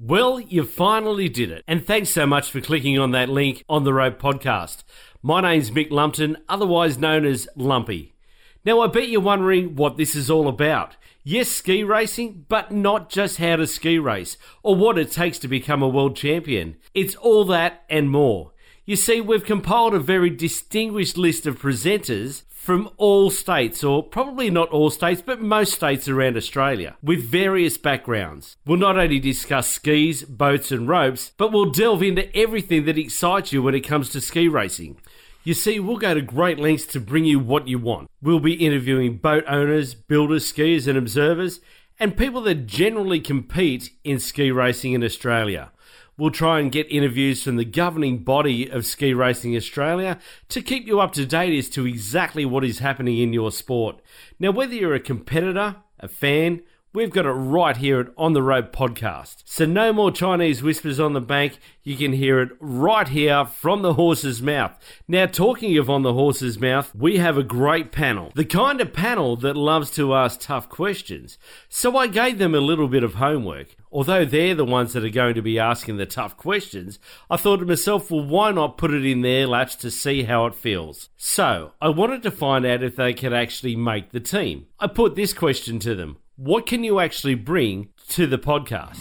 Well, you finally did it. And thanks so much for clicking on that link on the Rope podcast. My name's Mick Lumpton, otherwise known as Lumpy. Now, I bet you're wondering what this is all about. Yes, ski racing, but not just how to ski race or what it takes to become a world champion. It's all that and more. You see, we've compiled a very distinguished list of presenters from all states, or probably not all states, but most states around Australia, with various backgrounds. We'll not only discuss skis, boats, and ropes, but we'll delve into everything that excites you when it comes to ski racing. You see, we'll go to great lengths to bring you what you want. We'll be interviewing boat owners, builders, skiers, and observers, and people that generally compete in ski racing in Australia. We'll try and get interviews from the governing body of Ski Racing Australia to keep you up to date as to exactly what is happening in your sport. Now, whether you're a competitor, a fan, We've got it right here at On the Rope podcast. So no more Chinese whispers on the bank. You can hear it right here from the horse's mouth. Now, talking of On the Horse's Mouth, we have a great panel. The kind of panel that loves to ask tough questions. So I gave them a little bit of homework. Although they're the ones that are going to be asking the tough questions, I thought to myself, well, why not put it in their laps to see how it feels? So I wanted to find out if they could actually make the team. I put this question to them what can you actually bring to the podcast?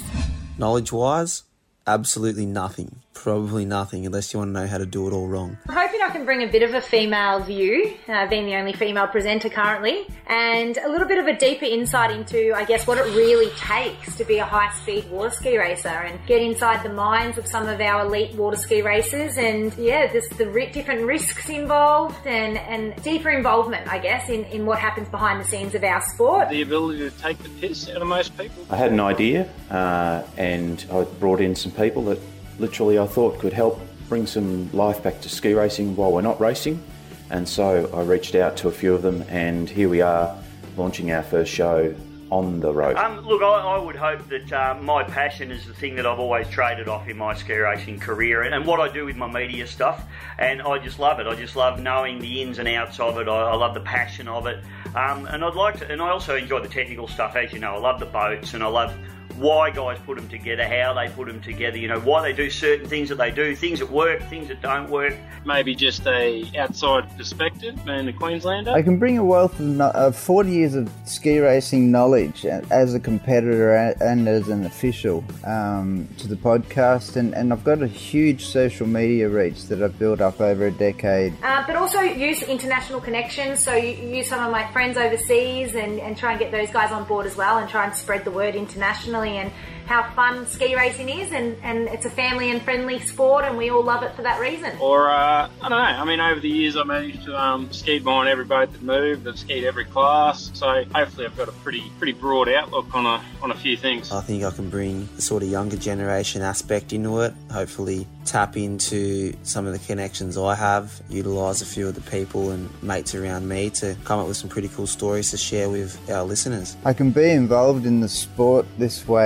Knowledge wise, absolutely nothing probably nothing unless you want to know how to do it all wrong. I'm hoping I can bring a bit of a female view, uh, being the only female presenter currently, and a little bit of a deeper insight into, I guess, what it really takes to be a high speed water ski racer and get inside the minds of some of our elite water ski racers and, yeah, just the different risks involved and, and deeper involvement, I guess, in, in what happens behind the scenes of our sport. The ability to take the piss out of most people. I had an idea uh, and I brought in some people that literally I thought could help bring some life back to ski racing while we're not racing. And so I reached out to a few of them, and here we are launching our first show on the road. Um, look, I, I, would hope that uh, my passion is the thing that I've always traded off in my ski racing career and, and, what I do with my media stuff. And I just love it. I just love knowing the ins and outs of it. I, I love the passion of it. Um, and I'd like to, and I also enjoy the technical stuff, as you know. I love the boats and I love why guys put them together, how they put them together, you know, why they do certain things that they do, things that work, things that don't work. Maybe just a outside perspective, being a Queenslander. I can bring a wealth of, of 40 years of ski racing knowledge as a competitor and as an official um, to the podcast, and, and I've got a huge social media reach that I've built up over a decade. Uh, but also use international connections, so you use some of my friends overseas and, and try and get those guys on board as well and try and spread the word internationally and how fun ski racing is, and, and it's a family and friendly sport, and we all love it for that reason. Or, uh, I don't know, I mean, over the years I managed to um, ski behind every boat that moved, I've skied every class, so hopefully I've got a pretty pretty broad outlook on a, on a few things. I think I can bring the sort of younger generation aspect into it, hopefully tap into some of the connections I have, utilise a few of the people and mates around me to come up with some pretty cool stories to share with our listeners. I can be involved in the sport this way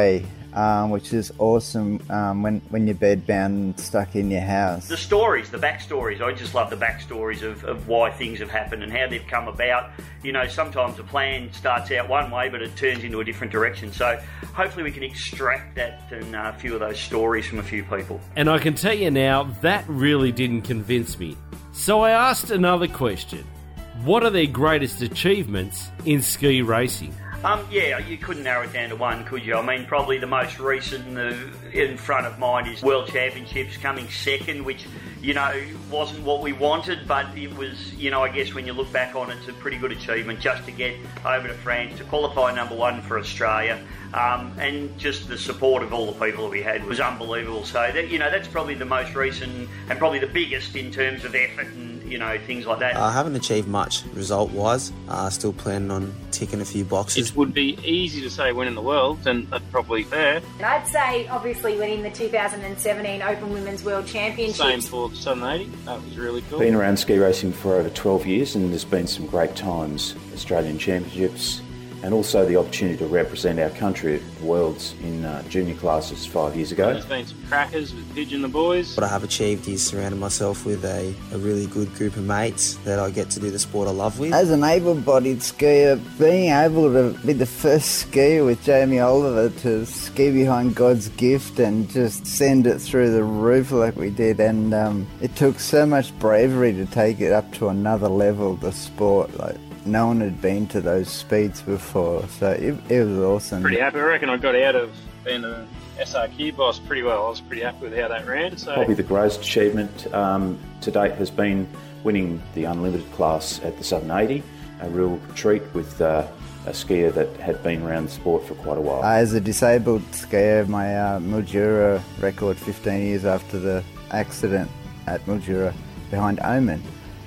um, which is awesome um, when, when you're bedbound and stuck in your house. The stories, the backstories, I just love the backstories of, of why things have happened and how they've come about. You know, sometimes a plan starts out one way, but it turns into a different direction. So hopefully we can extract that and uh, a few of those stories from a few people. And I can tell you now, that really didn't convince me. So I asked another question. What are their greatest achievements in ski racing? Um, yeah, you couldn't narrow it down to one, could you? I mean, probably the most recent uh, in front of mind is World Championships coming second, which, you know, wasn't what we wanted, but it was, you know, I guess when you look back on it, it's a pretty good achievement just to get over to France, to qualify number one for Australia. Um, and just the support of all the people that we had was unbelievable. So that you know that's probably the most recent and probably the biggest in terms of effort and you know, things like that. I haven't achieved much result wise. Uh, still planning on ticking a few boxes. It would be easy to say winning the world, and that's probably fair. And I'd say, obviously, winning the 2017 Open Women's World Championships. Same for 780. That was really cool. Been around ski racing for over 12 years, and there's been some great times. Australian Championships, and also the opportunity to represent our country at Worlds in uh, junior classes five years ago. There's been some crackers with Pidge and the boys. What I have achieved is surrounding myself with a, a really good group of mates that I get to do the sport I love with. As an able-bodied skier, being able to be the first skier with Jamie Oliver to ski behind God's gift and just send it through the roof like we did, and um, it took so much bravery to take it up to another level. The sport, like no one had been to those speeds before, so it, it was awesome. Pretty happy. I reckon I got out of being an SRQ boss pretty well. I was pretty happy with how that ran. So Probably the greatest achievement um, to date has been winning the unlimited class at the Southern 80, a real treat with uh, a skier that had been around the sport for quite a while. As a disabled skier, my uh, Mildura record 15 years after the accident at Mildura behind Omen.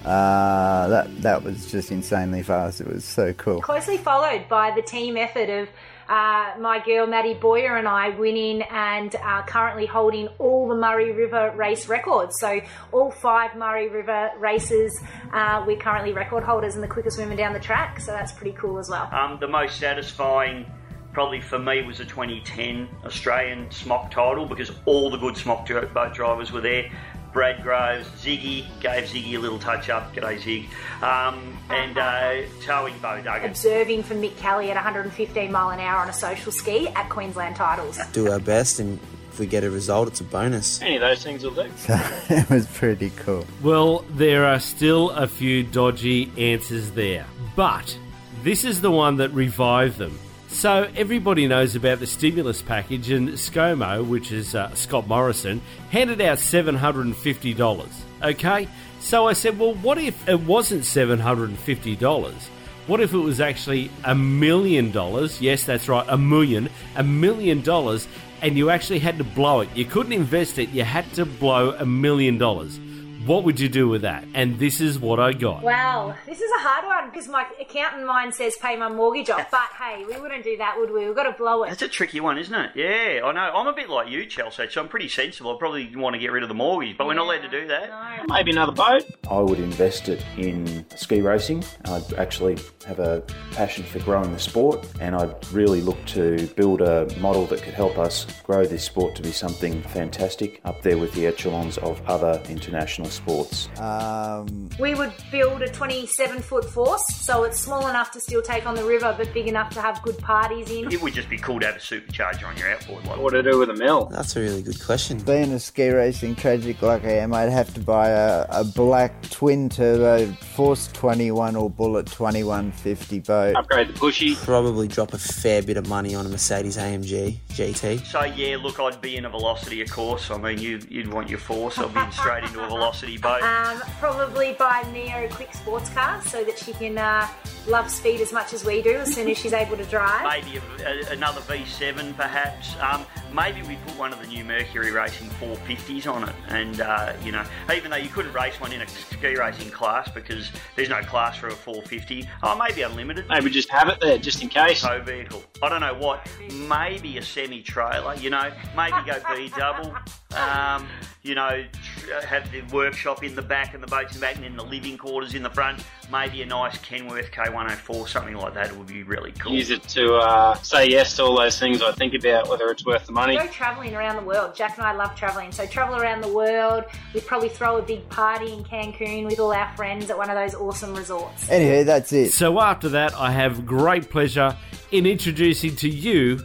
Uh, that that was just insanely fast. It was so cool. Closely followed by the team effort of uh, my girl Maddie Boyer and I winning and uh, currently holding all the Murray River race records. So all five Murray River races, uh, we're currently record holders and the quickest women down the track. So that's pretty cool as well. Um, the most satisfying, probably for me, was the 2010 Australian smock title because all the good smock boat drivers were there. Brad Groves, Ziggy gave Ziggy a little touch up. G'day, Zig. Um, and uh, towing Bo Duggan. Observing for Mick Kelly at 115 mile an hour on a social ski at Queensland titles. Do our best, and if we get a result, it's a bonus. any of those things will do. So it was pretty cool. Well, there are still a few dodgy answers there, but this is the one that revived them. So everybody knows about the stimulus package, and ScoMo, which is uh, Scott Morrison, handed out seven hundred and fifty dollars. Okay, so I said, well, what if it wasn't seven hundred and fifty dollars? What if it was actually a million dollars? Yes, that's right, a million, a million dollars, and you actually had to blow it. You couldn't invest it, you had to blow a million dollars. What would you do with that? And this is what I got. Wow, this is a hard one because my accountant mind says pay my mortgage off. But hey, we wouldn't do that, would we? We've got to blow it. That's a tricky one, isn't it? Yeah, I know. I'm a bit like you, Chelsea, so I'm pretty sensible. I probably want to get rid of the mortgage, but we're not allowed to do that. No. Maybe another boat. I would invest it in ski racing. I'd actually have a passion for growing the sport, and I'd really look to build a model that could help us grow this sport to be something fantastic up there with the echelons of other international sports. Um, We would build a 27 foot force, so it's small enough to still take on the river, but big enough to have good parties in. It would just be cool to have a supercharger on your outboard. Like, What to do with a mill? That's a really good question. being a ski racing tragic like I am, I'd have to buy a, a black twin turbo Force 21 or Bullet 2150 boat. Upgrade the pushy. Probably drop a fair bit of money on a Mercedes AMG GT. So yeah, look, I'd be in a velocity, of course. I mean, you, you'd want your force. I'd be straight into a velocity Um, probably buy Neo quick sports car so that she can uh, love speed as much as we do as soon as she's able to drive. Maybe a, a, another V7, perhaps. Um, maybe we put one of the new Mercury Racing 450s on it, and uh, you know, even though you couldn't race one in a ski racing class because there's no class for a 450. Oh, maybe unlimited. Maybe just have it there just in case. tow vehicle. I don't know what. Maybe a semi trailer. You know, maybe go B double. Um, you know, tr- have the workshop in the back and the boats in the back, and then the living quarters in the front. Maybe a nice Kenworth K104, something like that. would be really cool. Use it to uh, say yes to all those things I think about, whether it's worth the money. Go travelling around the world. Jack and I love travelling, so travel around the world. We'd probably throw a big party in Cancun with all our friends at one of those awesome resorts. Anyway, that's it. So after that, I have great pleasure in introducing to you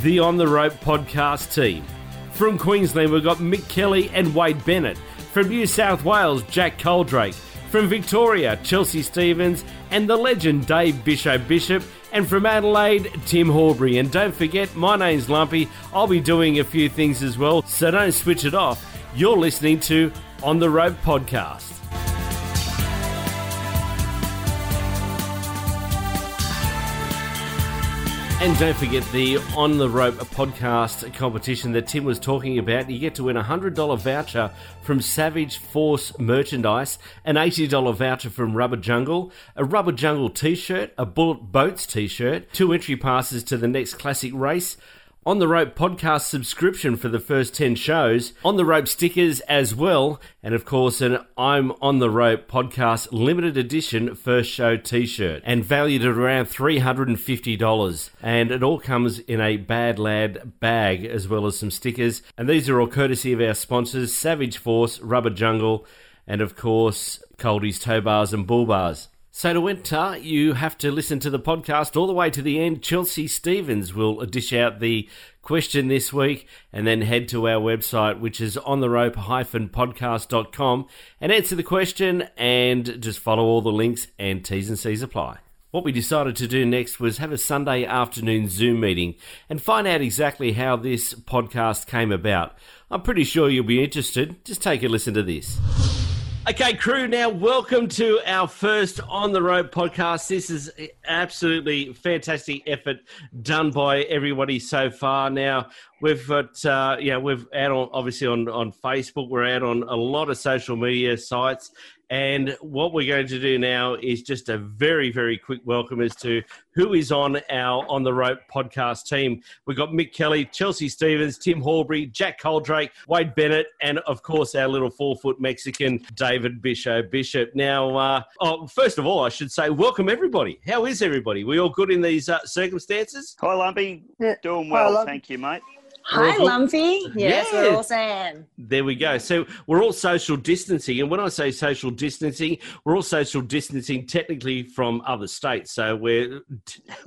the On the Rope podcast team. From Queensland, we've got Mick Kelly and Wade Bennett. From New South Wales, Jack Coldrake. From Victoria, Chelsea Stevens and the legend Dave Bishop Bishop. And from Adelaide, Tim Horbury. And don't forget, my name's Lumpy. I'll be doing a few things as well, so don't switch it off. You're listening to On the Rope podcast. And don't forget the On the Rope podcast competition that Tim was talking about. You get to win a $100 voucher from Savage Force merchandise, an $80 voucher from Rubber Jungle, a Rubber Jungle t shirt, a Bullet Boats t shirt, two entry passes to the next classic race, On the Rope podcast subscription for the first 10 shows, On the Rope stickers as well, and of course, an I'm on the Rope podcast limited edition first show t shirt, and valued at around $350. And it all comes in a Bad Lad bag as well as some stickers. And these are all courtesy of our sponsors Savage Force, Rubber Jungle, and of course, Coldie's Tow Bars and Bull Bars. So to enter, you have to listen to the podcast all the way to the end. Chelsea Stevens will dish out the question this week and then head to our website, which is on the rope podcast.com and answer the question and just follow all the links and T's and C's apply. What we decided to do next was have a Sunday afternoon Zoom meeting and find out exactly how this podcast came about. I'm pretty sure you'll be interested. Just take a listen to this. Okay, crew, now welcome to our first On the Rope podcast. This is absolutely fantastic effort done by everybody so far. Now, we've got, uh, yeah, we've out on, obviously on, on Facebook, we're out on a lot of social media sites, and what we're going to do now is just a very, very quick welcome as to who is on our On the Rope podcast team. We've got Mick Kelly, Chelsea Stevens, Tim Horbury, Jack Coldrake, Wade Bennett, and of course our little four foot Mexican, David Bishop. Bishop. Now, uh, oh, first of all, I should say, welcome everybody. How is everybody? We all good in these uh, circumstances? Hi, Lumpy. Doing well, thank you, mate. Hi, Lumpy. Yes, Yeah. we're all saying. There we go. So we're all social distancing, and when I say social distancing, we're all social distancing technically from other states. So we're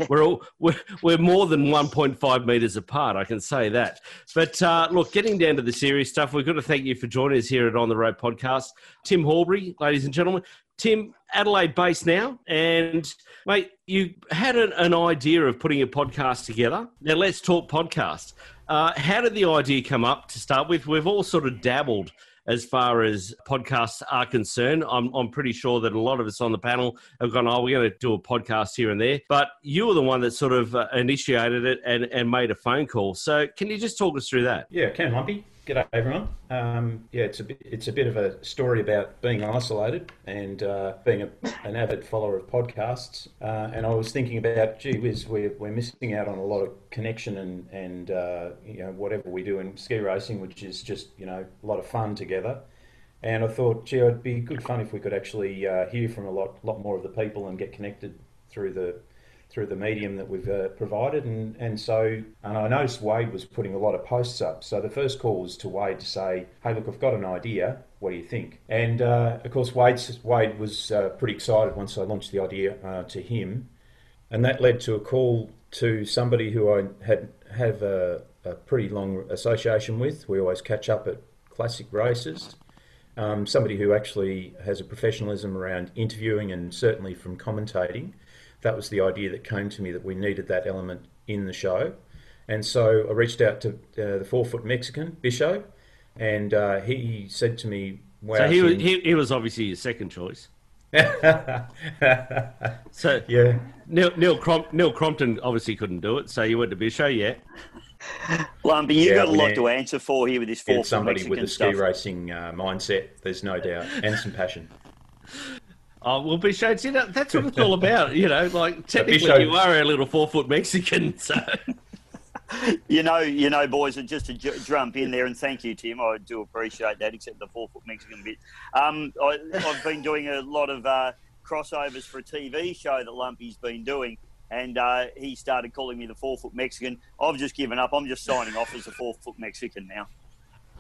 we're all we're, we're more than 1.5 meters apart. I can say that. But uh, look, getting down to the serious stuff, we've got to thank you for joining us here at On the Rope podcast, Tim Horbury, ladies and gentlemen. Tim, Adelaide based now, and mate, you had an, an idea of putting a podcast together. Now let's talk podcast. Uh, how did the idea come up to start with? We've all sort of dabbled as far as podcasts are concerned. I'm, I'm pretty sure that a lot of us on the panel have gone, oh, we're going to do a podcast here and there. But you were the one that sort of uh, initiated it and, and made a phone call. So can you just talk us through that? Yeah, Ken Lumpy. G'day, everyone. Um, yeah, it's a bit, it's a bit of a story about being isolated and uh, being a, an avid follower of podcasts. Uh, and I was thinking about, gee whiz, we're, we're missing out on a lot of connection and and uh, you know whatever we do in ski racing, which is just you know a lot of fun together. And I thought, gee, it'd be good fun if we could actually uh, hear from a lot lot more of the people and get connected through the through the medium that we've uh, provided. And, and so, and I noticed Wade was putting a lot of posts up. So the first call was to Wade to say, hey, look, I've got an idea. What do you think? And uh, of course, Wade, Wade was uh, pretty excited once I launched the idea uh, to him. And that led to a call to somebody who I had have a, a pretty long association with. We always catch up at classic races. Um, somebody who actually has a professionalism around interviewing and certainly from commentating that was the idea that came to me that we needed that element in the show. And so I reached out to uh, the four foot Mexican, Bisho, and uh, he said to me, wow. So he was, he, he was obviously your second choice. So yeah. Neil, Neil, Crom- Neil Crompton obviously couldn't do it, so you went to Bisho, yeah. Lumpy, you've Yeah, got a lot need- to answer for here with this four Get somebody Mexican with a ski racing uh, mindset, there's no doubt, and some passion. Oh, well, Bisho, see, that, that's what it's all about, you know, like technically you are a little four foot Mexican, so. You know, you know, boys, and just to j- jump in there and thank you, Tim. I do appreciate that, except the four foot Mexican bit. Um, I, I've been doing a lot of uh, crossovers for a TV show that Lumpy's been doing, and uh, he started calling me the four foot Mexican. I've just given up. I'm just signing off as a four foot Mexican now.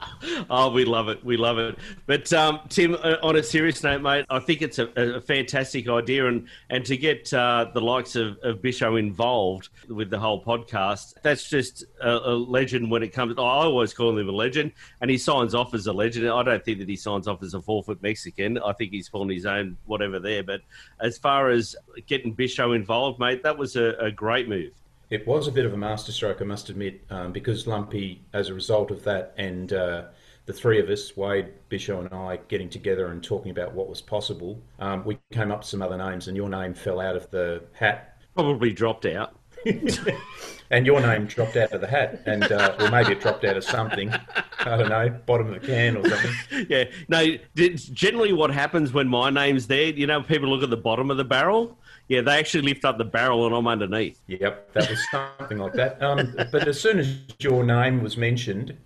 Oh, we love it. We love it. But um, Tim, uh, on a serious note, mate, I think it's a, a fantastic idea, and and to get uh, the likes of, of Bisho involved with the whole podcast, that's just a, a legend when it comes. I always call him a legend, and he signs off as a legend. I don't think that he signs off as a four foot Mexican. I think he's pulling his own whatever there. But as far as getting Bisho involved, mate, that was a, a great move. It was a bit of a masterstroke, I must admit, um, because Lumpy, as a result of that, and uh, the three of us, Wade, Bisho, and I, getting together and talking about what was possible, um, we came up with some other names, and your name fell out of the hat. Probably dropped out. and your name dropped out of the hat, and uh, or maybe it dropped out of something. I don't know, bottom of a can or something. Yeah, no. it's Generally, what happens when my name's there, you know, people look at the bottom of the barrel. Yeah, they actually lift up the barrel, and I'm underneath. Yep, that was something like that. Um, but as soon as your name was mentioned,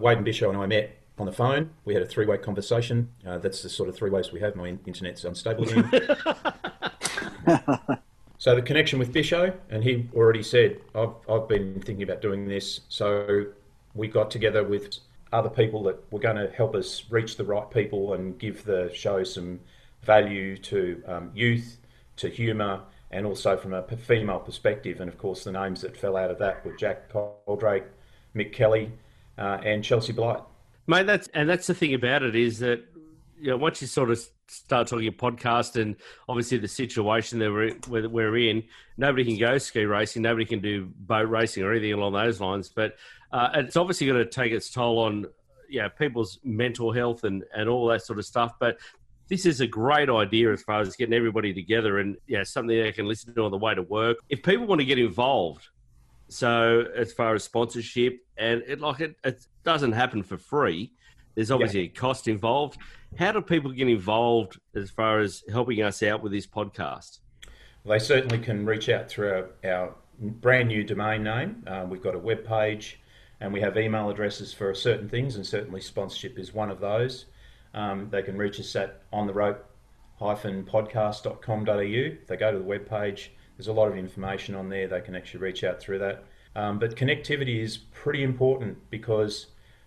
Wade and Bisho and I met on the phone. We had a three-way conversation. Uh, that's the sort of three ways we have. My internet's unstable again. so the connection with Bisho, and he already said, I've, I've been thinking about doing this. So we got together with other people that were going to help us reach the right people and give the show some value to um, youth, to humour, and also from a female perspective. And of course, the names that fell out of that were Jack Coldrake, Mick Kelly, uh, and Chelsea Blight. Mate, that's and that's the thing about it is that you know once you sort of start talking podcast and obviously the situation that we're, we're in, nobody can go ski racing, nobody can do boat racing or anything along those lines. But uh, it's obviously going to take its toll on yeah people's mental health and and all that sort of stuff. But this is a great idea as far as getting everybody together and yeah something they can listen to on the way to work. If people want to get involved, so as far as sponsorship, and it like it, it doesn't happen for free. There's obviously yeah. a cost involved. How do people get involved as far as helping us out with this podcast? Well, they certainly can reach out through our, our brand new domain name. Uh, we've got a web page and we have email addresses for certain things, and certainly sponsorship is one of those. Um, they can reach us at on the rope podcast.com.au. They go to the web page, there's a lot of information on there. They can actually reach out through that. Um, but connectivity is pretty important because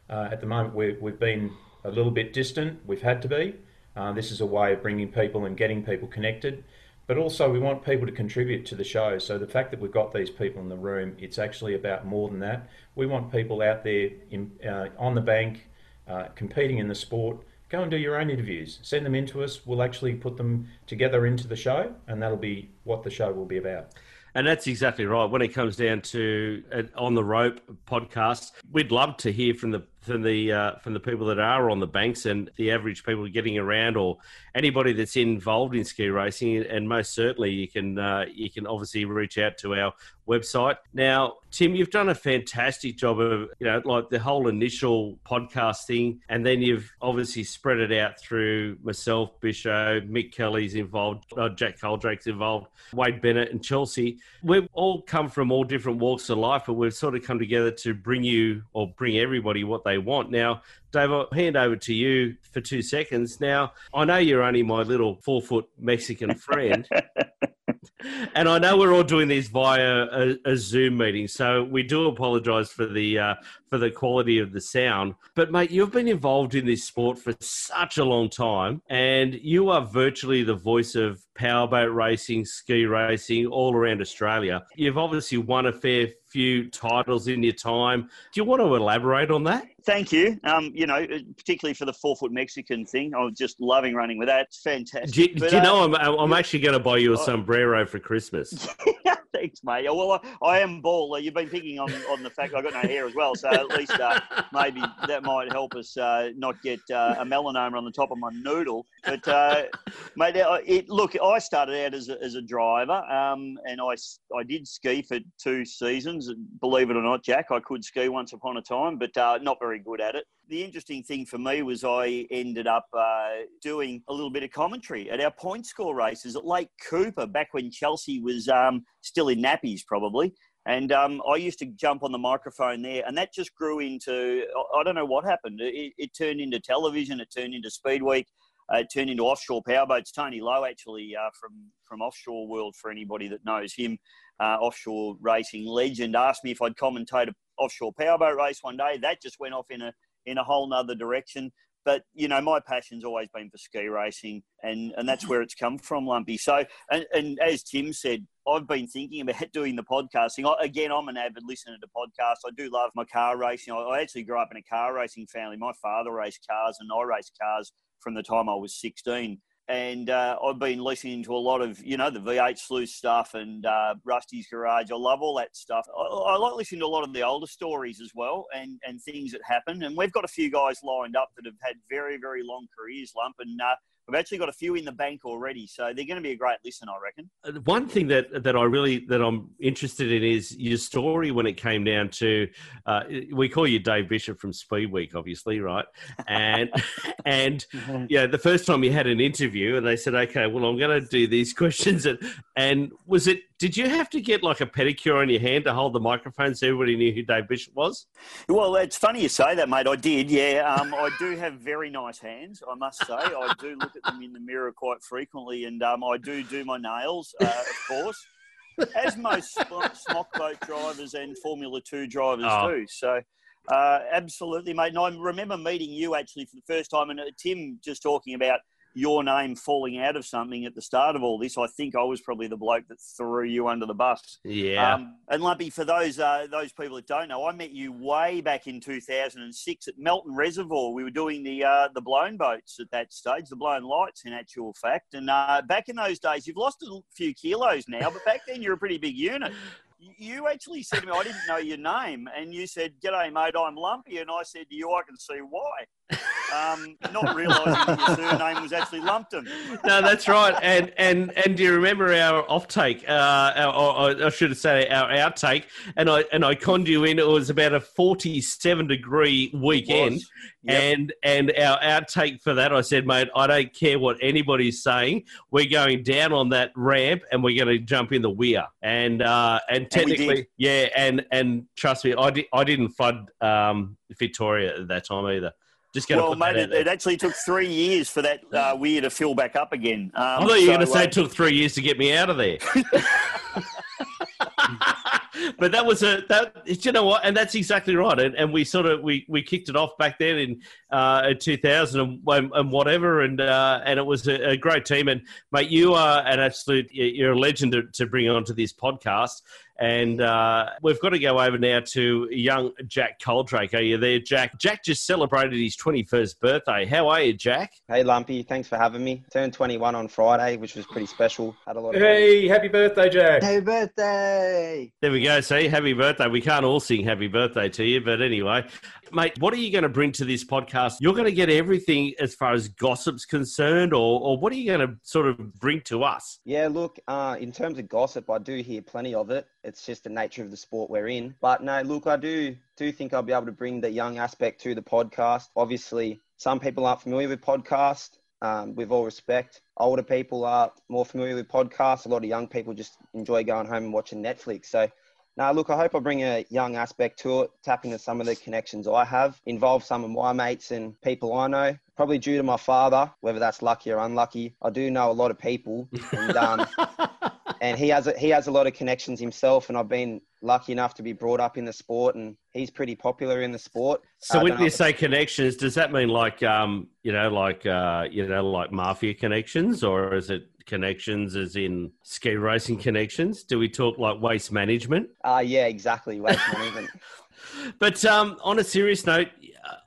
uh, at the moment we have been a little bit distant. We've had to be. Uh, this is a way of bringing people and getting people connected. But also, we want people to contribute to the show. So the fact that we've got these people in the room, it's actually about more than that. We want people out there in, uh, on the bank, uh, competing in the sport, go and do your own interviews. Send them in to us. We'll actually put them together into the show, and that'll be what the show will be about. And that's exactly right. When it comes down to an on the rope podcast, we'd love to hear from the from the uh, from the people that are on the banks and the average people getting around, or anybody that's involved in ski racing. And most certainly, you can uh, you can obviously reach out to our website. Now, Tim, you've done a fantastic job of you know like the whole initial podcast thing, and then you've obviously spread it out through myself, Bisho, Mick Kelly's involved, uh, Jack Coldrake's involved, Wade Bennett, and Chelsea. We've all come from all different walks of life, but we've sort of come together to bring you or bring everybody what they want. Now, Dave, I'll hand over to you for two seconds. Now, I know you're only my little four foot Mexican friend. and I know we're all doing these via a, a Zoom meeting, so we do apologise for the uh, for the quality of the sound. But mate, you've been involved in this sport for such a long time, and you are virtually the voice of powerboat racing, ski racing all around Australia. You've obviously won a fair few titles in your time. Do you want to elaborate on that? Thank you. Um, you know, particularly for the four foot Mexican thing, I was just loving running with that. It's fantastic. Do, but, do you uh, know I'm, I'm actually going to buy you a sombrero for Christmas? Thanks, mate. Well, I, I am bald. You've been picking on, on the fact I've got no hair as well, so at least uh, maybe that might help us uh, not get uh, a melanoma on the top of my noodle. But, uh, mate, it, look, I started out as a, as a driver, um, and I, I did ski for two seasons. Believe it or not, Jack, I could ski once upon a time, but uh, not very good at it the interesting thing for me was I ended up uh, doing a little bit of commentary at our point score races at Lake Cooper back when Chelsea was um, still in nappies, probably. And um, I used to jump on the microphone there, and that just grew into I don't know what happened. It, it turned into television, it turned into Speed Week, uh, it turned into offshore powerboats. Tony Lowe, actually, uh, from, from Offshore World, for anybody that knows him, uh, offshore racing legend, asked me if I'd commentate an offshore powerboat race one day. That just went off in a in a whole nother direction. But you know, my passion's always been for ski racing, and and that's where it's come from, Lumpy. So, and, and as Tim said, I've been thinking about doing the podcasting. I, again, I'm an avid listener to podcasts. I do love my car racing. I, I actually grew up in a car racing family. My father raced cars, and I raced cars from the time I was 16 and uh, I've been listening to a lot of you know the V8 Sleuth stuff and uh, Rusty's Garage. I love all that stuff. I, I, like listening to a lot of the older stories as well and and things that happen. And we've got a few guys lined up that have had very very long careers, lump. And uh, I've actually got a few in the bank already, so they're going to be a great listen, I reckon. Uh, One thing that that I really that I'm interested in is your story when it came down to uh, we call you Dave Bishop from Speed Week, obviously, right? And and yeah, the first time you had an interview, and they said, "Okay, well, I'm going to do these questions," and and was it? Did you have to get like a pedicure on your hand to hold the microphone so everybody knew who Dave Bishop was? Well, it's funny you say that, mate. I did, yeah. Um, I do have very nice hands, I must say. I do look at them in the mirror quite frequently, and um, I do do my nails, uh, of course, as most sm- smock boat drivers and Formula Two drivers Oh. do. So, uh, absolutely, mate. And I remember meeting you actually for the first time, and uh, Tim just talking about your name falling out of something at the start of all this. I think I was probably the bloke that threw you under the bus. Yeah. Um, and Lumpy, for those uh, those people that don't know, I met you way back in 2006 at Melton Reservoir. We were doing the uh, the blown boats at that stage, the blown lights, in actual fact. And uh, back in those days, you've lost a few kilos now, but back then you're a pretty big unit. You- actually said to me, I didn't know your name, and you said, "G'day, mate, I'm Lumpy," and I said to you, "I can see why." Um, not realising that your surname was actually Lumpton. no, that's right. And and and do you remember our off take? Uh, our, or, I should say our outtake. And I and I conned you in. It was about a forty-seven degree weekend. Yep. And and our outtake for that, I said, mate, I don't care what anybody's saying. We're going down on that ramp, and we're going to jump in the weir. And uh, and And technically, did. yeah. And and trust me, I did. I didn't flood um, Victoria at that time either. Just going to Well, mate, it, it actually took three years for that uh, weir to fill back up again. Um, I thought you were going to say uh, it took three years to get me out of there. but that was a that you know what, and that's exactly right. And, and we sort of we, we kicked it off back then in uh, 2000 and, and, whatever, and uh, and it was a, a great team. And mate, you are an absolute you're a legend to, to bring onto this podcast. And uh, we've got to go over now to young Jack Coldrake. Are you there, Jack? Jack just celebrated his 21st birthday. How are you, Jack? Hey Lumpy, thanks for having me. Turned 21 on Friday, which was pretty special. Had a lot of Hey, happy birthday, Jack. Happy birthday! There we go. See, happy birthday. We can't all sing happy birthday to you, but anyway, mate, what are you going to bring to this podcast? You're going to get everything as far as gossip's concerned, or, or what are you going to sort of bring to us? Yeah, look, uh, in terms of gossip, I do hear plenty of it. It's just the nature of the sport we're in. But no, look, I do do think I'll be able to bring the young aspect to the podcast. Obviously, some people aren't familiar with podcast. Um, with all respect, older people are more familiar with podcasts. A lot of young people just enjoy going home and watching Netflix. So, now, look, I hope I bring a young aspect to it, tap into some of the connections I have, involve some of my mates and people I know. Probably due to my father, whether that's lucky or unlucky. I do know a lot of people, and um, and he has a, he has a lot of connections himself. And I've been lucky enough to be brought up in the sport, and he's pretty popular in the sport. So I when you say connections, does that mean like um, you know, like uh, you know, like mafia connections, or is it connections as in ski racing connections? Do we talk like waste management? Uh, yeah, exactly. Waste management. But um, on a serious note,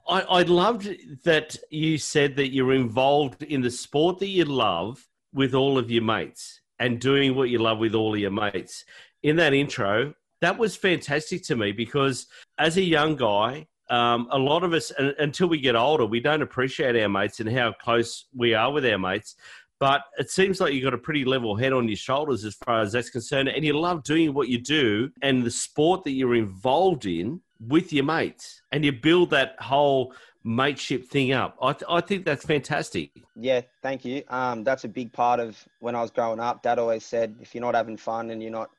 I, I loved that you said that you're involved in the sport that you love with all of your mates and doing what you love with all of your mates. In that intro, that was fantastic to me because as a young guy, um, a lot of us, un- until we get older, we don't appreciate our mates and how close we are with our mates. But it seems like you've got a pretty level head on your shoulders as far as that's concerned, and you love doing what you do and the sport that you're involved in with your mates, and you build that whole mateship thing up. I, th- I think that's fantastic. Yeah, thank you. Um, that's a big part of when I was growing up. Dad always said, if you're not having fun and you're not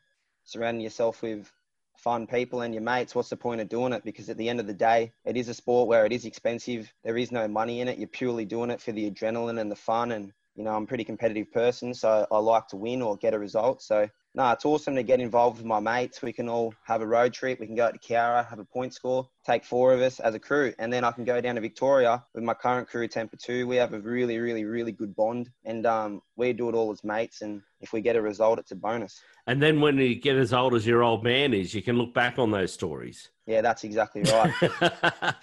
surrounding yourself with fun people and your mates, what's the point of doing it? Because at the end of the day, it is a sport where it is expensive. There is no money in it. You're purely doing it for the adrenaline and the fun. And, you know, I'm a pretty competitive person, so I like to win or get a result. So, no, it's awesome to get involved with my mates. We can all have a road trip. We can go out to Kiara, have a point score, take four of us as a crew, and then I can go down to Victoria with my current crew, Temper 2. We have a really, really, really good bond, and um, we do it all as mates. And if we get a result, it's a bonus. And then when you get as old as your old man is, you can look back on those stories. Yeah, that's exactly right.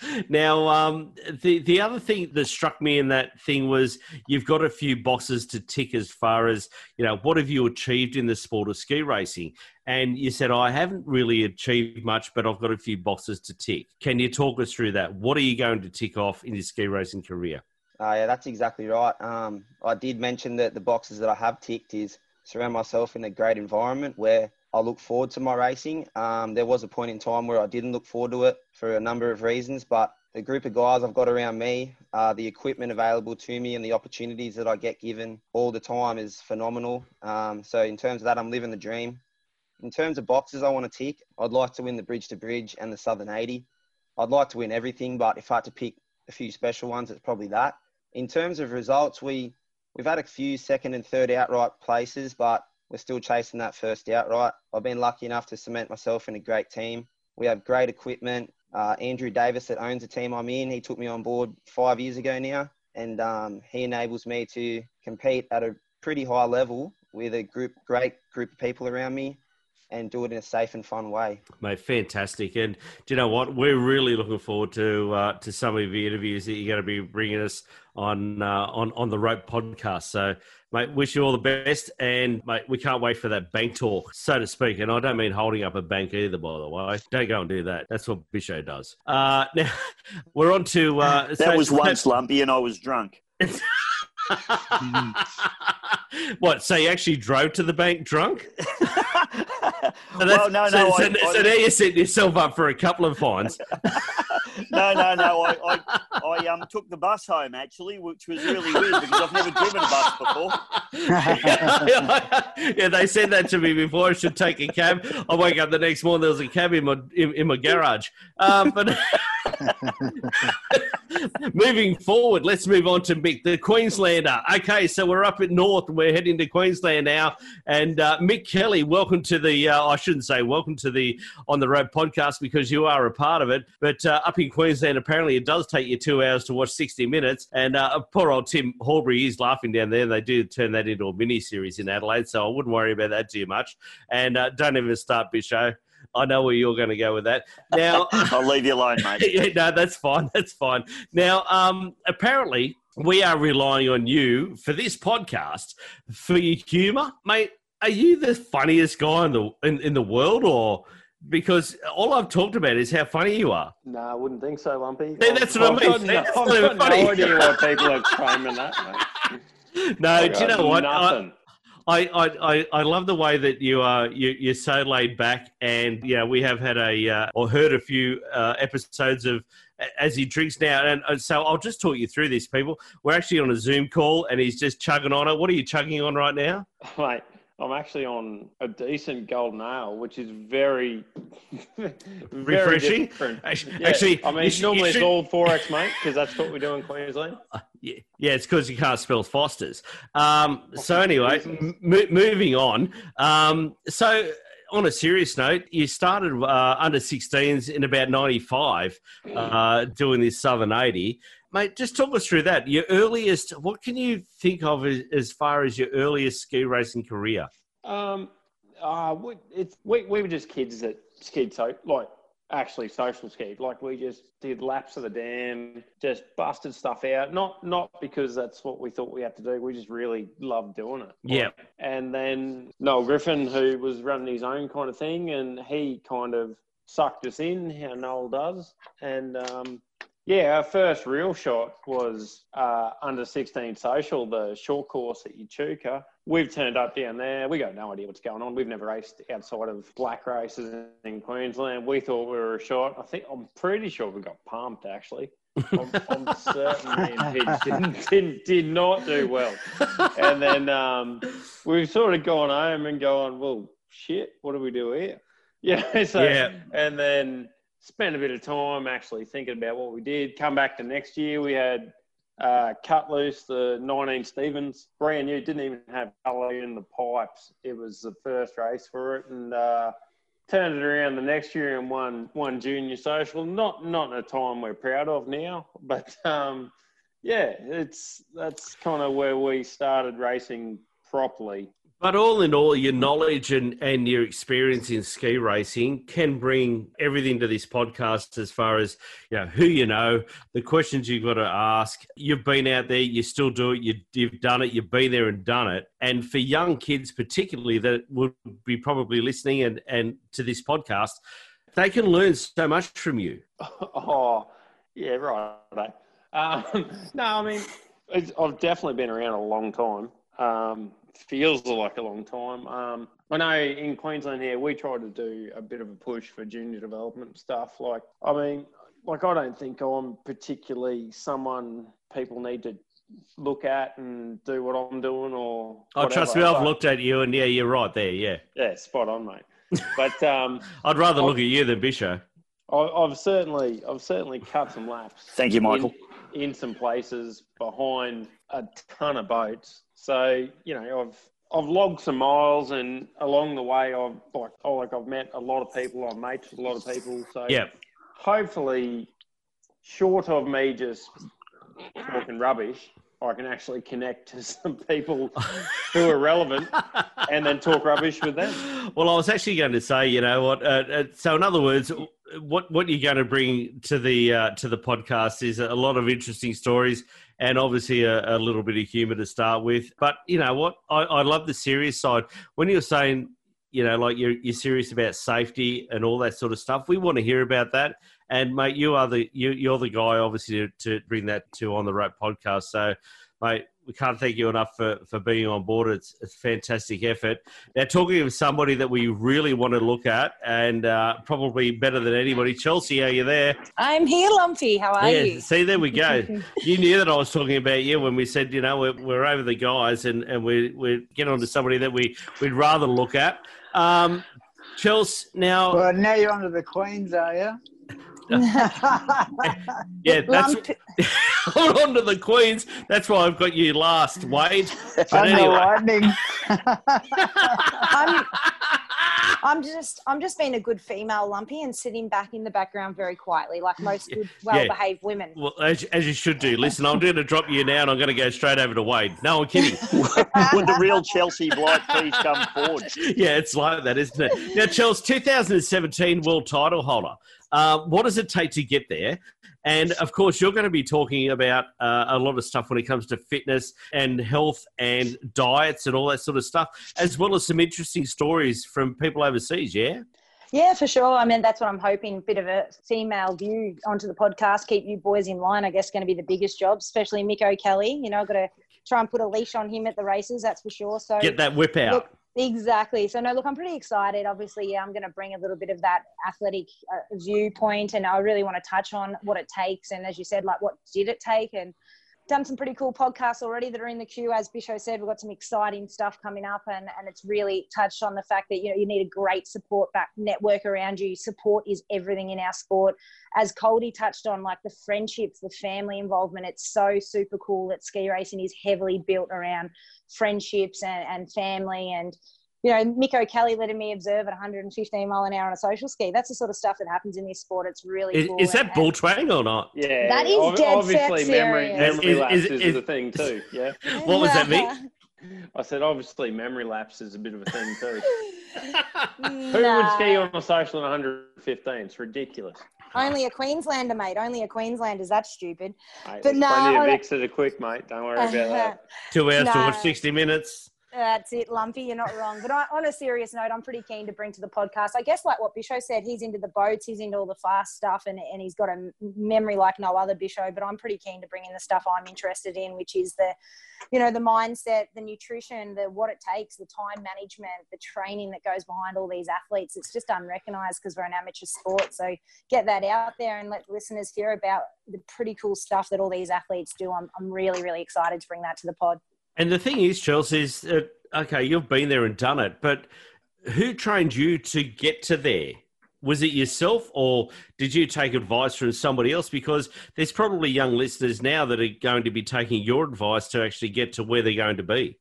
now, um, the the other thing that struck me in that thing was you've got a few boxes to tick as far as you know what have you achieved in the sport of ski racing, and you said I haven't really achieved much, but I've got a few boxes to tick. Can you talk us through that? What are you going to tick off in your ski racing career? Uh, yeah, that's exactly right. Um, I did mention that the boxes that I have ticked is surround myself in a great environment where I look forward to my racing. Um, there was a point in time where I didn't look forward to it for a number of reasons, but the group of guys I've got around me, uh, the equipment available to me, and the opportunities that I get given all the time is phenomenal. Um, so, in terms of that, I'm living the dream. In terms of boxes I want to tick, I'd like to win the Bridge to Bridge and the Southern 80. I'd like to win everything, but if I had to pick a few special ones, it's probably that. In terms of results, we we've had a few second and third outright places, but we're still chasing that first outright. I've been lucky enough to cement myself in a great team. We have great equipment. Uh, Andrew Davis, that owns the team I'm in, he took me on board five years ago now, and um, he enables me to compete at a pretty high level with a group, great group of people around me and do it in a safe and fun way. Mate, fantastic! And do you know what? We're really looking forward to uh, to some of the interviews that you're going to be bringing us on uh, on on the Rope podcast. So, mate, wish you all the best, and mate, we can't wait for that bank talk, so to speak. And I don't mean holding up a bank either, by the way. Don't go and do that. That's what Bisho does. Uh, now we're on to uh, that so, was once lumpy, and I was drunk. what? So you actually drove to the bank drunk? So well, no, no. So, I, so, I, so, now you're setting yourself up for a couple of fines. no, no, no. I, I, I, um, took the bus home actually, which was really weird because I've never driven a bus before. yeah, they said that to me before. I should take a cab. I woke up the next morning. There was a cab in my in, in my garage. Um, but moving forward, let's move on to Mick, the Queenslander. Okay, so we're up at north. We're heading to Queensland now, and uh, Mick Kelly, welcome to the. Uh, I shouldn't say welcome to the on the rope podcast because you are a part of it. But uh, up in Queensland, apparently it does take you two hours to watch sixty minutes. And uh, poor old Tim Horbury is laughing down there. They do turn that into a mini series in Adelaide, so I wouldn't worry about that too much. And uh, don't even start Bisho. I know where you're going to go with that. Now, I'll leave you alone, mate. yeah, no, that's fine. That's fine. Now, um, apparently, we are relying on you for this podcast for your humour, mate. Are you the funniest guy in the in, in the world, or because all I've talked about is how funny you are? No, I wouldn't think so, Lumpy. Yeah, that's what I've I mean. Got, That's no, I've got funny. no idea what people are claiming that. Mate. No, I do you know what? Nothing. I, I, I, I love the way that you are you, you're so laid back and yeah we have had a uh, or heard a few uh, episodes of as he drinks now and uh, so I'll just talk you through this people we're actually on a Zoom call and he's just chugging on it what are you chugging on right now Mate, I'm actually on a decent golden ale, which is very, very Refreshing? different. Actually- Yeah, actually, I mean, should- normally you it's should- all XXXX, mate, because that's what we do in Queensland. Yeah, yeah, it's because you can't spell Foster's. Um, so anyway, m- moving on. Um, so on a serious note, you started uh, under 16s in about 95, uh, doing this Southern 80. Mate, just talk us through that. Your earliest, what can you think of as, as far as your earliest ski racing career? Um, uh, we, it's we, we were just kids that skied so like actually social skied. Like we just did laps of the dam, just busted stuff out. Not not because that's what we thought we had to do. We just really loved doing it. Yeah. And then Noel Griffin, who was running his own kind of thing, and he kind of sucked us in, how Noel does. And um, yeah, our first real shot was uh, under 16 social, the short course at Echuca. We've turned up down there. We got no idea what's going on. We've never raced outside of black races in Queensland. We thought we were a shot. I think I'm pretty sure we got pumped actually. I'm, I'm certain Pidge didn't, didn't, did not do well. And then um, we've sort of gone home and gone, well, shit, what do we do here? Yeah. So, Yeah. and then spent a bit of time actually thinking about what we did. Come back to next year, we had uh, cut loose the 19 Stevens, brand new, didn't even have colour in the pipes. It was the first race for it, and uh, turned it around the next year and won won junior social. Not not a time we're proud of now, but um, yeah, it's that's kind of where we started racing properly. But all in all, your knowledge and, and your experience in ski racing can bring everything to this podcast as far as you know who you know, the questions you've got to ask. You've been out there, you still do it, you, you've done it, you've been there and done it. And for young kids, particularly that would be probably listening and, and to this podcast, they can learn so much from you. Oh, yeah, right. Um, no, I mean, I've definitely been around a long time. Um, feels like a long time. Um, I know in Queensland here we try to do a bit of a push for junior development stuff. Like, I mean, like I don't think I'm particularly someone people need to look at and do what I'm doing or. Oh, trust me, I've but- looked at you, and yeah, you're right there. Yeah, Yeah, spot on, mate. But um, I'd rather I've- look at you than Bisho. I, I've certainly, I've certainly cut some laps. Thank you, Michael. In, in some places behind a ton of boats, so you know, I've I've logged some miles, and along the way, I've like, oh, like I've met a lot of people. I've mates with a lot of people. So Yeah. hopefully, short of me just talking rubbish, I can actually connect to some people who are relevant, and then talk rubbish with them. Well, I was actually going to say, you know what? Uh, uh, so, in other words, what what you're going to bring to the uh, to the podcast is a lot of interesting stories, and obviously a, a little bit of humour to start with. But you know what? I, I love the serious side. When you're saying, you know, like you're you're serious about safety and all that sort of stuff, we want to hear about that. And mate, you are the you, you're the guy, obviously, to, to bring that to on the rope podcast. So, mate, we can't thank you enough for, for being on board. It's, it's a fantastic effort. Now, talking of somebody that we really want to look at, and uh, probably better than anybody, Chelsea, are you there? I'm here, Lumpy. How are yeah, you? see, there we go. you knew that I was talking about you when we said, you know, we're, we're over the guys and, and we we get on to somebody that we, we'd rather look at. Um, Chelsea, now. Well, now you're onto the Queens, are you? Yeah, that's hold on to the Queens. That's why I've got you last, Wade. But Thunder anyway, lightning. I'm, I'm just, I'm just being a good female, Lumpy, and sitting back in the background very quietly, like most good, well-behaved women. well, as, as you should do. Listen, I'm going to drop you now, and I'm going to go straight over to Wade. No, I'm kidding. Would the real Chelsea Blight please come forward? yeah, it's like that, isn't it? Now, Chelsea, 2017 world title holder. Uh, what does it take to get there? And of course, you're going to be talking about uh, a lot of stuff when it comes to fitness and health and diets and all that sort of stuff, as well as some interesting stories from people overseas. Yeah. Yeah, for sure. I mean, that's what I'm hoping. Bit of a female view onto the podcast. Keep you boys in line. I guess going to be the biggest job, especially Mick O'Kelly. You know, I've got to try and put a leash on him at the races. That's for sure. So Get that whip out. Look, exactly. So no, look, I'm pretty excited. Obviously, yeah, I'm going to bring a little bit of that athletic uh, viewpoint, and I really want to touch on what it takes, and as you said, like what did it take, and done some pretty cool podcasts already that are in the queue. As Bisho said, we've got some exciting stuff coming up, and, and it's really touched on the fact that you know you need a great support back network around you. Support is everything in our sport. As Coldy touched on, like the friendships, the family involvement, it's so super cool that ski racing is heavily built around friendships and, and family and you know, Mick O'Kelly letting me observe at 115 mile an hour on a social ski. That's the sort of stuff that happens in this sport. It's really Is, cool. is that and- bull twang or not? Yeah, That is ob- dead obviously memory serious. memory Is- lapses is- is, is- a thing too. Yeah. What was that, Mick? I said obviously memory lapse is a bit of a thing too. Who Nah. would ski on a social at 115? It's ridiculous. Only a Queenslander, mate. Only a Queenslander. Is that stupid? Mate, But there's no, plenty of I- Vicks that are quick, mate. Don't worry about that. Two hours to watch 60 minutes. That's it, Lumpy. You're not wrong. But on a serious note, I'm pretty keen to bring to the podcast. I guess, like what Bisho said, he's into the boats, he's into all the fast stuff, and, and he's got a memory like no other Bisho. But I'm pretty keen to bring in the stuff I'm interested in, which is the, you know, the mindset, the nutrition, the what it takes, the time management, the training that goes behind all these athletes. It's just unrecognized because we're an amateur sport. So get that out there and let listeners hear about the pretty cool stuff that all these athletes do. I'm, I'm really, really excited to bring that to the pod. And the thing is, Chelsea, is okay, you've been there and done it, but who trained you to get to there? Was it yourself or did you take advice from somebody else? Because there's probably young listeners now that are going to be taking your advice to actually get to where they're going to be.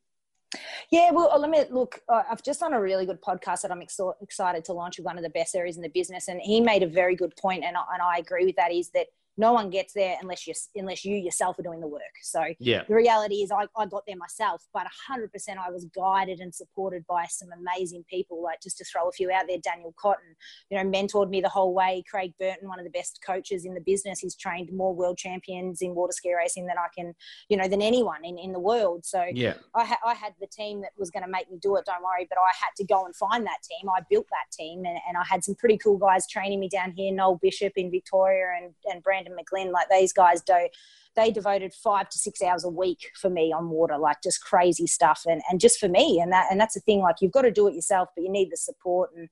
Yeah, well, let me look. uh, I've just done a really good podcast that I'm ex- excited to launch with one of the best areas in the business, and he made a very good point, and I, and I agree with that. Is that no one gets there unless you unless you yourself are doing the work. So Yeah. the reality is, I, I got there myself, but 100% I was guided and supported by some amazing people. Like just to throw a few out there, Daniel Cotton, you know, mentored me the whole way. Craig Burton, one of the best coaches in the business, he's trained more world champions in water ski racing than I can, you know, than anyone in, in the world. So Yeah. I, ha- I had the team that was going to make me do it, don't worry, but I had to go and find that team. I built that team and, and I had some pretty cool guys training me down here, Noel Bishop in Victoria and, and Brandon McGlynn. Like these guys do, they devoted five to six hours a week for me on water, like just crazy stuff, and and just for me. And that and that's the thing, like you've got to do it yourself, but you need the support and.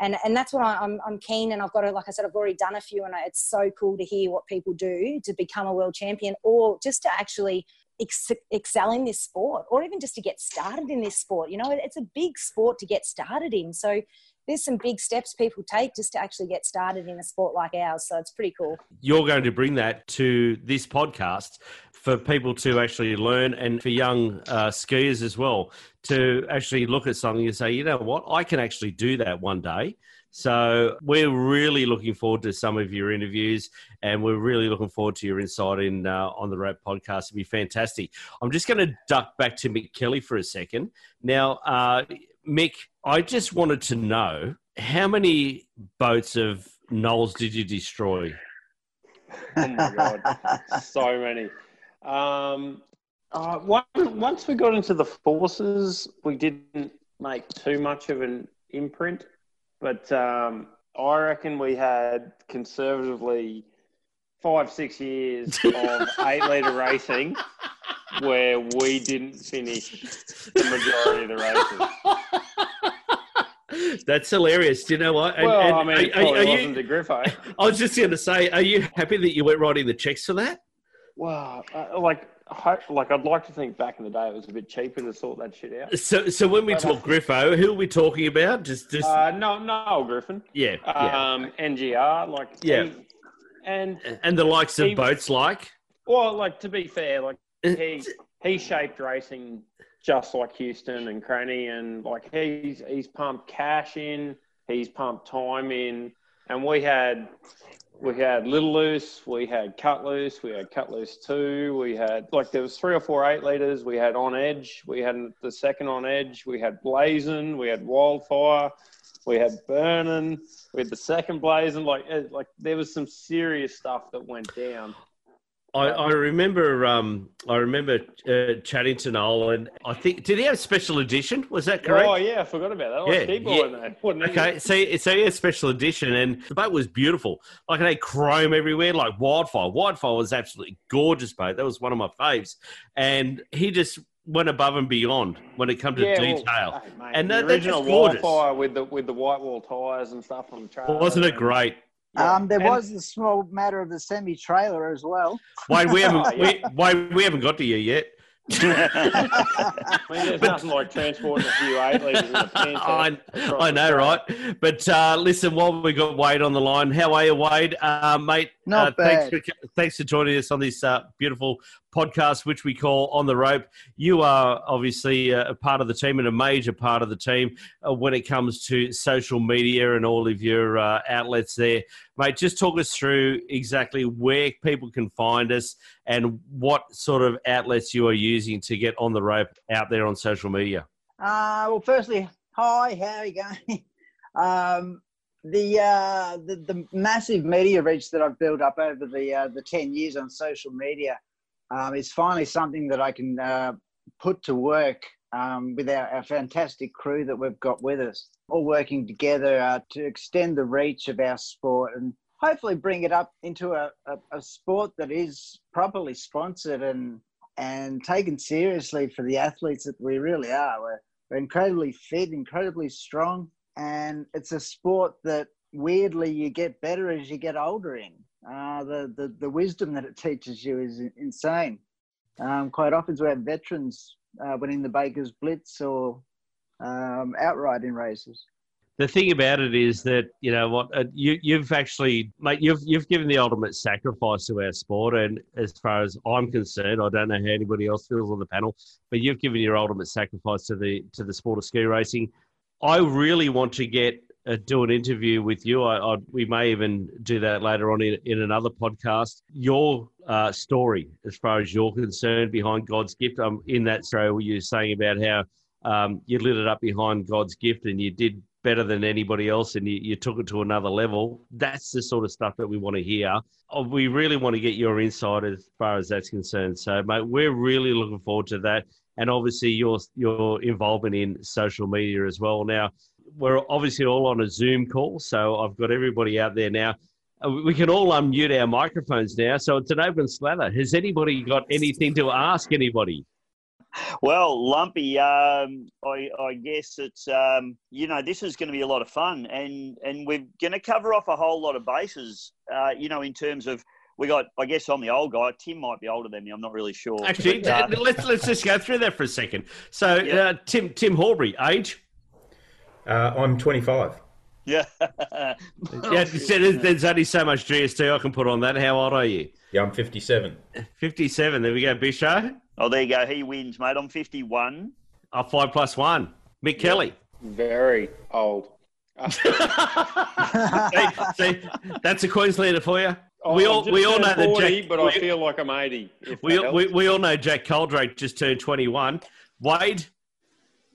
And, and that's what I, I'm, I'm keen and I've got to, like I said, I've already done a few and it's so cool to hear what people do to become a world champion or just to actually ex- excel in this sport or even just to get started in this sport. You know, it's a big sport to get started in. So there's some big steps people take just to actually get started in a sport like ours. So it's pretty cool. You're going to bring that to this podcast for people to actually learn and for young uh, skiers as well to actually look at something and say, you know what, I can actually do that one day. So we're really looking forward to some of your interviews, and we're really looking forward to your insight in uh, on the Rope podcast. It'd be fantastic. I'm just going to duck back to Mick Kelly for a second. Now, uh, Mick, I just wanted to know how many boats of Noel's did you destroy? Oh my god, so many. Um, uh, one, once we got into the forces, we didn't make too much of an imprint, but um, I reckon we had conservatively five, six years of eight litre racing where we didn't finish the majority of the races. That's hilarious. Do you know what? well, I mean, probably wasn't the Griffo. I was just going to say, are you happy that you went writing the checks for that? Wow, uh, like, like I'd like to think back in the day it was a bit cheaper to sort that shit out. So, so when we But, talk Griffo, who are we talking about? Just, just Uh, no, Noel Griffin. yeah, yeah, Um, NGR, like, Yeah. he- and and the likes of he- boats like. Well, like to be fair, like Uh, he he shaped racing just like Houston and Cranny, and like he's he's pumped cash in, he's pumped time in, and we had we had Little Loose, we had Cut Loose, we had Cut Loose two, we had like there was three or four eight liters, we had On Edge, we had the second On Edge, we had Blazing, we had Wildfire, we had Burning, we had the second Blazing, like eh, like there was some serious stuff that went down. I, I remember, um, I remember uh, chatting to Noel, and I think did he have special edition? Was that correct? Oh yeah, I forgot about that. Yeah, Yeah, going, yeah. he? Okay, so it's a special edition, and the boat was beautiful. Like it had chrome everywhere, like wildfire. Wildfire was absolutely gorgeous boat. That was one of my faves, and he just went above and beyond when it comes to Yeah, well, detail. hey, mate, and the that, that's original just gorgeous. wildfire with the with the white wall tires and stuff on the trailer. Wasn't it great? Um, there And- was the small matter of the semi trailer as well. Why we haven't we, why we haven't got to you yet? I mean, there's nothing like transporting a few eight litres in a pants. I, I know, right? But uh, listen, while we got Wade on the line, how are you, Wade, uh, mate? Not uh, Thanks bad. for, thanks for joining us on this uh, beautiful podcast, which we call On the Rope. You are obviously uh, a part of the team and a major part of the team uh, when it comes to social media and all of your uh, outlets there. Mate, just talk us through exactly where people can find us and what sort of outlets you are using to get on the rope out there on social media. Uh, well, firstly, hi, how are you going? um, the, uh, the the massive media reach that I've built up over the uh, the ten years on social media um, is finally something that I can uh, put to work um, with our, our fantastic crew that we've got with us, all working together uh, to extend the reach of our sport and hopefully bring it up into a, a, a sport that is properly sponsored and and taken seriously for the athletes that we really are. We're, we're incredibly fit, incredibly strong, and it's a sport that weirdly you get better as you get older in. Uh, the, the, the wisdom that it teaches you is insane. Um, quite often we have veterans uh, winning the Baker's Blitz or um, outright in races. the thing about it is that you know what uh, you you've actually mate you've you've given the ultimate sacrifice to our sport and as far as I'm concerned I don't know how anybody else feels on the panel but you've given your ultimate sacrifice to the to the sport of ski racing I really want to get uh, do an interview with you I, I we may even do that later on in, in another podcast your uh, story as far as you're concerned behind God's gift um, in that story where you're saying about how um, you lit it up behind God's gift and you did better than anybody else and you, you took it to another level. That's the sort of stuff that we want to hear. Uh, We really want to get your insight as far as that's concerned. So, mate, we're really looking forward to that. And obviously, your your involvement in social media as well. Now, we're obviously all on a Zoom call, so I've got everybody out there now. uh, we can all unmute our microphones now, so it's an open slather. Has anybody got anything to ask anybody? Well, Lumpy, um, I, I, guess it's um, you know this is going to be a lot of fun, and and we're going to cover off a whole lot of bases. Uh, you know, in terms of we got, I guess I'm the old guy. Tim might be older than me. I'm not really sure. Actually, but, uh, let's let's just go through that for a second. So, yeah. uh, Tim Tim Horbury, age? Uh, I'm 25. Yeah. yeah. There's only so much GST I can put on that. How old are you? Yeah, I'm 57. 57. There we go, Bisho. Oh, there you go. He wins, mate. I'm 51. Oh, five plus one. Mick Kelly. Very old. see, see, that's a Queenslander for you. Oh, we all we all know 40, that Jack, but I feel like I'm 80. We, we, we all know Jack Coldrake just turned 21. Wade.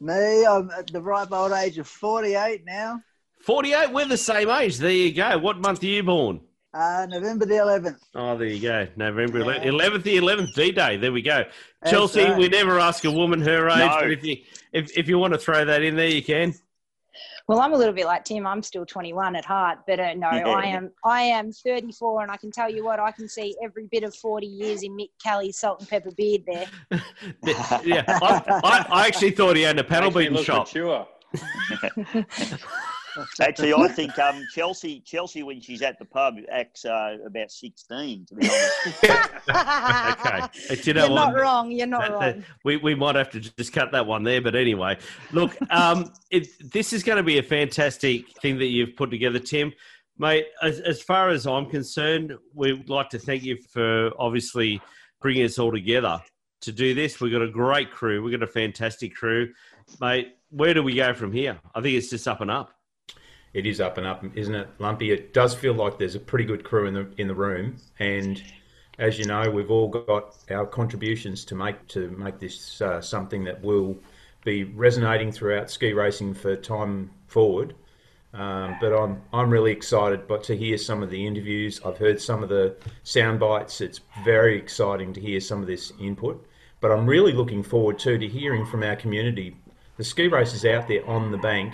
Me, I'm at the ripe old age of 48 now. 48. We're the same age. There you go. What month are you born? Uh, November the 11th. Oh, there you go. November yeah. 11th, the 11th, D Day. There we go. That's Chelsea, right. we never ask a woman her age, no. but if you, if, if you want to throw that in there, you can. Well, I'm a little bit like Tim. I'm still 21 at heart, but uh, no, yeah. I am. I am 34, and I can tell you what, I can see every bit of 40 years in Mick Kelly's salt and pepper beard there. yeah, I, I, I, actually thought he had a paddle beating shop. Mature. Actually, I think um, Chelsea, Chelsea, when she's at the pub, acts uh, about sixteen. To be honest. okay, you know You're what? not wrong. You're not wrong. we we might have to just cut that one there, but anyway, look, um, it, this is going to be a fantastic thing that you've put together, Tim. Mate, as, as far as I'm concerned, we'd like to thank you for obviously bringing us all together to do this. We've got a great crew. We've got a fantastic crew. Mate, where do we go from here? I think it's just up and up it is up and up, isn't it, Lumpy? It does feel like there's a pretty good crew in the in the room, and as you know, we've all got our contributions to make to make this uh, something that will be resonating throughout ski racing for time forward. Um, but I'm I'm really excited, but to hear some of the interviews, I've heard some of the sound bites. It's very exciting to hear some of this input. But I'm really looking forward too to hearing from our community, the ski racers out there on the bank,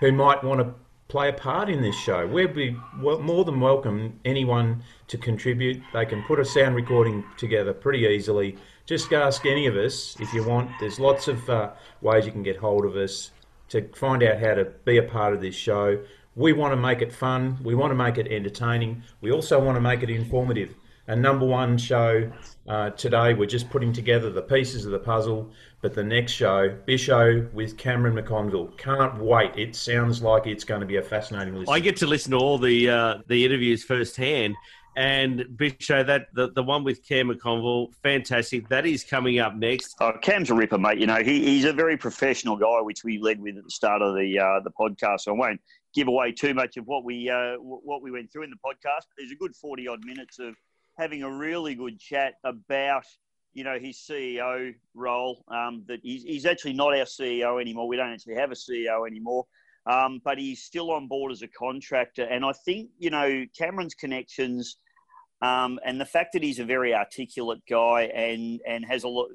who might want to play a part in this show. We'd be more than welcome anyone to contribute. They can put a sound recording together pretty easily. Just ask any of us if you want. There's lots of uh, ways you can get hold of us to find out how to be a part of this show. We want to make it fun. We want to make it entertaining. We also want to make it informative. A number one show uh, today, we're just putting together the pieces of the puzzle but the next show, Bisho with Cameron McConville, can't wait. It sounds like it's going to be a fascinating listen. I get to listen to all the uh, the interviews firsthand. And Bisho, that the, the one with Cam McConville, fantastic. That is coming up next. Oh, Cam's a ripper, mate. You know, he, he's a very professional guy, which we led with at the start of the uh, the podcast. So I won't give away too much of what we uh, what we went through in the podcast. There's a good forty odd minutes of having a really good chat about you know, his CEO role. Um, that he's, he's actually not our CEO anymore. We don't actually have a CEO anymore. Um, but he's still on board as a contractor. And I think, you know, Cameron's connections um, and the fact that he's a very articulate guy and, and has, a lot,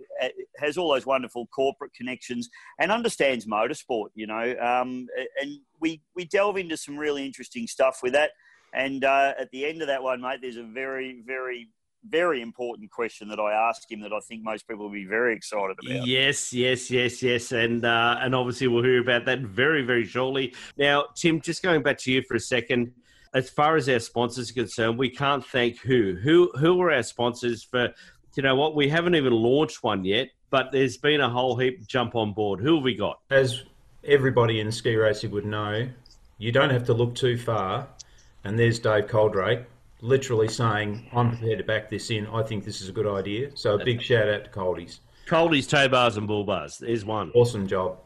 has all those wonderful corporate connections and understands motorsport, you know. Um, and we, we delve into some really interesting stuff with that. And uh, at the end of that one, mate, there's a very, very very important question that I ask him that I think most people will be very excited about. Yes, yes, yes, yes, and uh, and obviously we'll hear about that very, very shortly. Now, Tim, just going back to you for a second. As far as our sponsors are concerned, we can't thank who. Who who are our sponsors for? You know what? We haven't even launched one yet, but there's been a whole heap jump on board. Who have we got? As everybody in ski racing would know, you don't have to look too far. And there's Dave Coldrake, literally saying, I'm prepared to back this in. I think this is a good idea. So a big shout out to Coldies. Coldies, tow bars, and bull bars. There's one. Awesome job.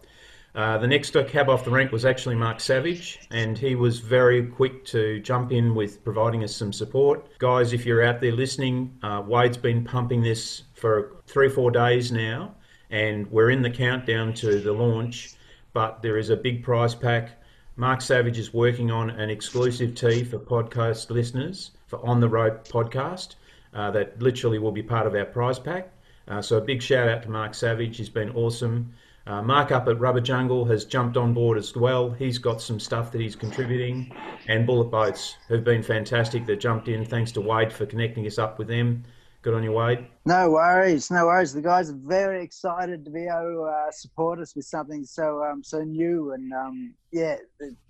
Uh, the next cab off the rank was actually Mark Savage, and he was very quick to jump in with providing us some support. Guys, if you're out there listening, uh, Wade's been pumping this for three four days now, and we're in the countdown to the launch. But there is a big prize pack. Mark Savage is working on an exclusive tee for podcast listeners for On the Rope podcast uh, that literally will be part of our prize pack. Uh, so a big shout out to Mark Savage. He's been awesome. Uh, Mark up at Rubber Jungle has jumped on board as well. He's got some stuff that he's contributing, and Bullet Boats have been fantastic. They jumped in. Thanks to Wade for connecting us up with them. Good on you, Wade. No worries, no worries. The guys are very excited to be able to uh, support us with something so um, so new, and um, yeah,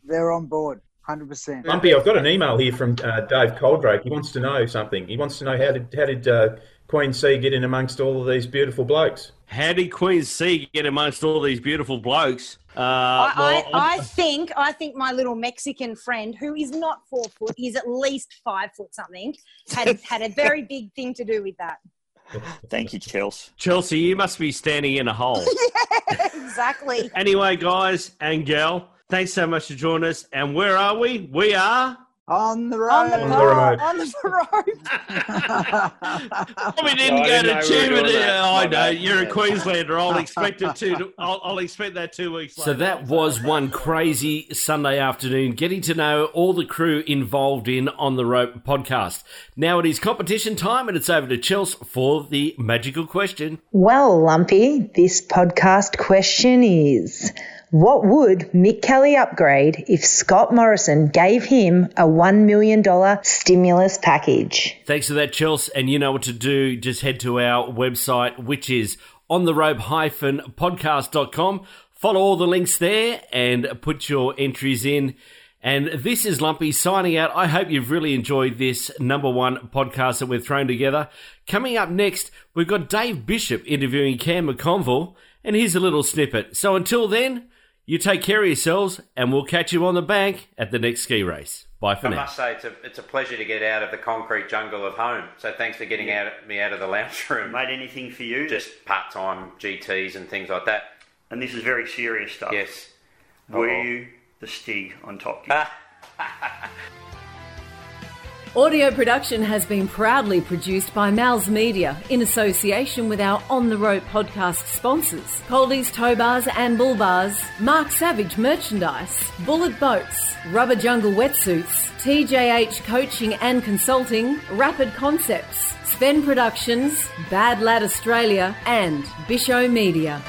they're on board. 100%. Lumpy, I've got an email here from uh, Dave Coldrake. He wants to know something. He wants to know how did how did uh, Queen C get in amongst all of these beautiful blokes? How did Queen C get amongst all these beautiful blokes? Uh, I, well, I, I, think I think my little Mexican friend, who is not four foot, he's at least five foot something, had had a very big thing to do with that. Thank you, Chelsea. Chelsea, you must be standing in a hole. yeah, exactly. Anyway, guys and gal, thanks so much for joining us. And where are we? We are on the road. On the, on road. On the road. we didn't no, go to Tubman. Oh, I know you're a Queenslander. I'll expect it to. I'll, I'll, expect that two weeks. Later. So that was one crazy Sunday afternoon, getting to know all the crew involved in on the rope podcast. Now it is competition time, and it's over to Chels for the magical question. Well, Lumpy, this podcast question is. What would Mick Kelly upgrade if Scott Morrison gave him a $1 million stimulus package? Thanks for that, Chels. And you know what to do. Just head to our website, which is ontherope-podcast.com. Follow all the links there and put your entries in. And this is Lumpy signing out. I hope you've really enjoyed this number one podcast that we've thrown together. Coming up next, we've got Dave Bishop interviewing Cam McConville, and here's a little snippet. So until then, you take care of yourselves, and we'll catch you on the bank at the next ski race. Bye for I now. I must say, it's a, it's a pleasure to get out of the concrete jungle of home. So thanks for getting out, me out of the lounge room. Made anything for you? Just part time GTs and things like that. And this is very serious stuff. Yes. Were oh. you the Stig on Top Gear? Audio production has been proudly produced by Mal's Media in association with our On the Rope podcast sponsors Coldie's Tow Bars and Bull Bars, Mark Savage Merchandise, Bullet Boats, Rubber Jungle Wetsuits, TJH Coaching and Consulting, Rapid Concepts, Sven Productions, Bad Lad Australia, and Bisho Media.